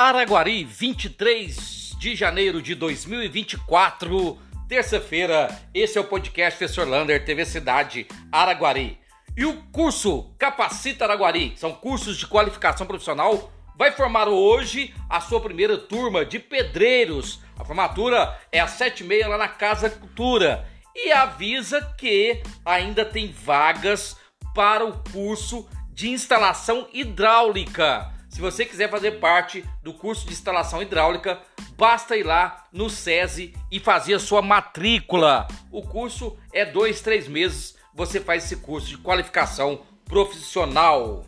Araguari, 23 de janeiro de 2024, terça-feira. Esse é o podcast Professor Lander, TV Cidade Araguari. E o curso Capacita Araguari, são cursos de qualificação profissional, vai formar hoje a sua primeira turma de pedreiros. A formatura é às sete e meia lá na Casa Cultura. E avisa que ainda tem vagas para o curso de instalação hidráulica. Se você quiser fazer parte do curso de instalação hidráulica, basta ir lá no SESI e fazer a sua matrícula. O curso é dois, três meses. Você faz esse curso de qualificação profissional.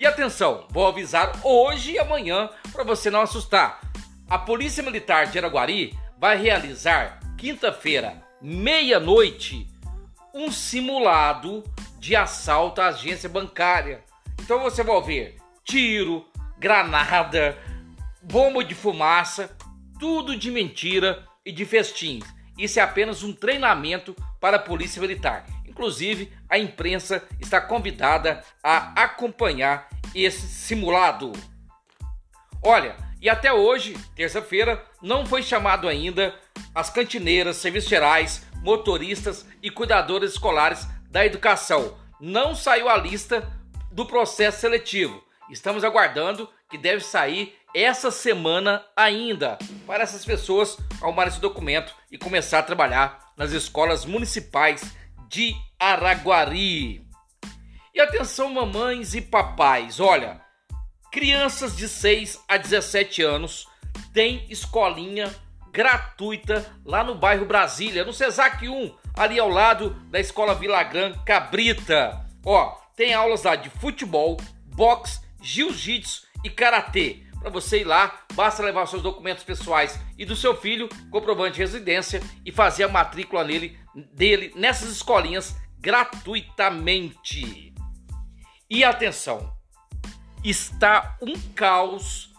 E atenção, vou avisar hoje e amanhã para você não assustar. A Polícia Militar de Araguari vai realizar quinta-feira, meia-noite, um simulado de assalto à agência bancária. Então você vai ver tiro, granada, bomba de fumaça, tudo de mentira e de festins. Isso é apenas um treinamento para a Polícia Militar. Inclusive, a imprensa está convidada a acompanhar esse simulado. Olha, e até hoje, terça-feira, não foi chamado ainda as cantineiras, serviços gerais, motoristas e cuidadores escolares da educação. Não saiu a lista do processo seletivo. Estamos aguardando que deve sair essa semana ainda para essas pessoas arrumarem esse documento e começar a trabalhar nas escolas municipais de Araguari. E atenção, mamães e papais, olha, crianças de 6 a 17 anos têm escolinha gratuita lá no bairro Brasília, no Cesac 1, ali ao lado da Escola Vilagran Cabrita. Ó, tem aulas lá de futebol, boxe, jiu-jitsu e karatê. Para você ir lá, basta levar seus documentos pessoais e do seu filho, comprovante de residência e fazer a matrícula nele, dele nessas escolinhas gratuitamente. E atenção, está um caos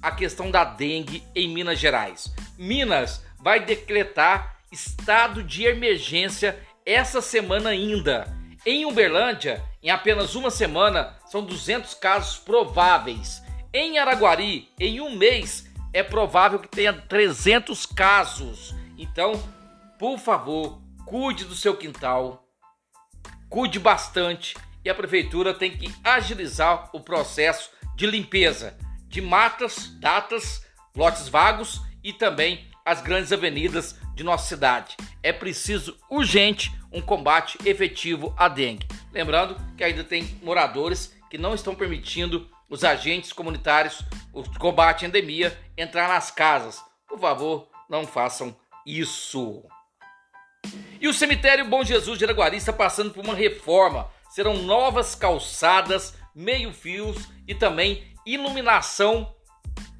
a questão da dengue em Minas Gerais. Minas vai decretar estado de emergência essa semana ainda. Em Uberlândia, em apenas uma semana, são 200 casos prováveis. Em Araguari, em um mês, é provável que tenha 300 casos. Então, por favor, cuide do seu quintal, cuide bastante e a prefeitura tem que agilizar o processo de limpeza de matas, datas, lotes vagos e também as grandes avenidas de nossa cidade. É preciso urgente um combate efetivo à dengue. Lembrando que ainda tem moradores que não estão permitindo os agentes comunitários, o combate à endemia, entrar nas casas. Por favor, não façam isso. E o cemitério Bom Jesus de Araguari está passando por uma reforma. Serão novas calçadas, meio-fios e também iluminação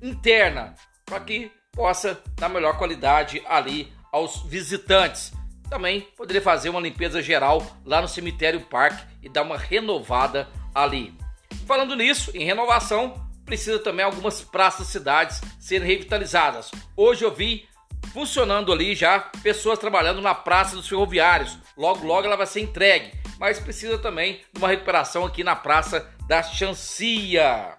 interna para que possa dar melhor qualidade ali aos visitantes. Também poderia fazer uma limpeza geral lá no cemitério Parque e dar uma renovada ali. Falando nisso, em renovação, precisa também algumas praças cidades serem revitalizadas. Hoje eu vi funcionando ali já pessoas trabalhando na Praça dos Ferroviários. Logo, logo ela vai ser entregue. Mas precisa também de uma recuperação aqui na Praça da Chancia.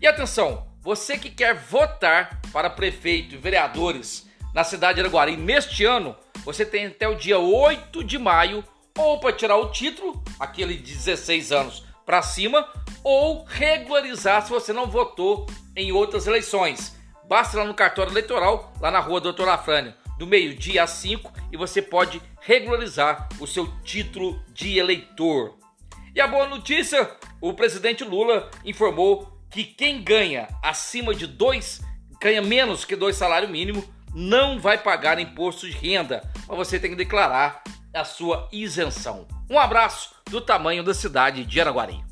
E atenção, você que quer votar para prefeito e vereadores na cidade de Araguari neste ano, você tem até o dia 8 de maio ou para tirar o título, aquele de 16 anos para cima, ou regularizar se você não votou em outras eleições. Basta lá no cartório eleitoral, lá na rua Doutor Afrânio, do meio-dia às 5 e você pode regularizar o seu título de eleitor. E a boa notícia: o presidente Lula informou que quem ganha acima de dois, ganha menos que dois salários mínimos, não vai pagar imposto de renda, mas você tem que declarar a sua isenção. Um abraço do tamanho da cidade de Araguari.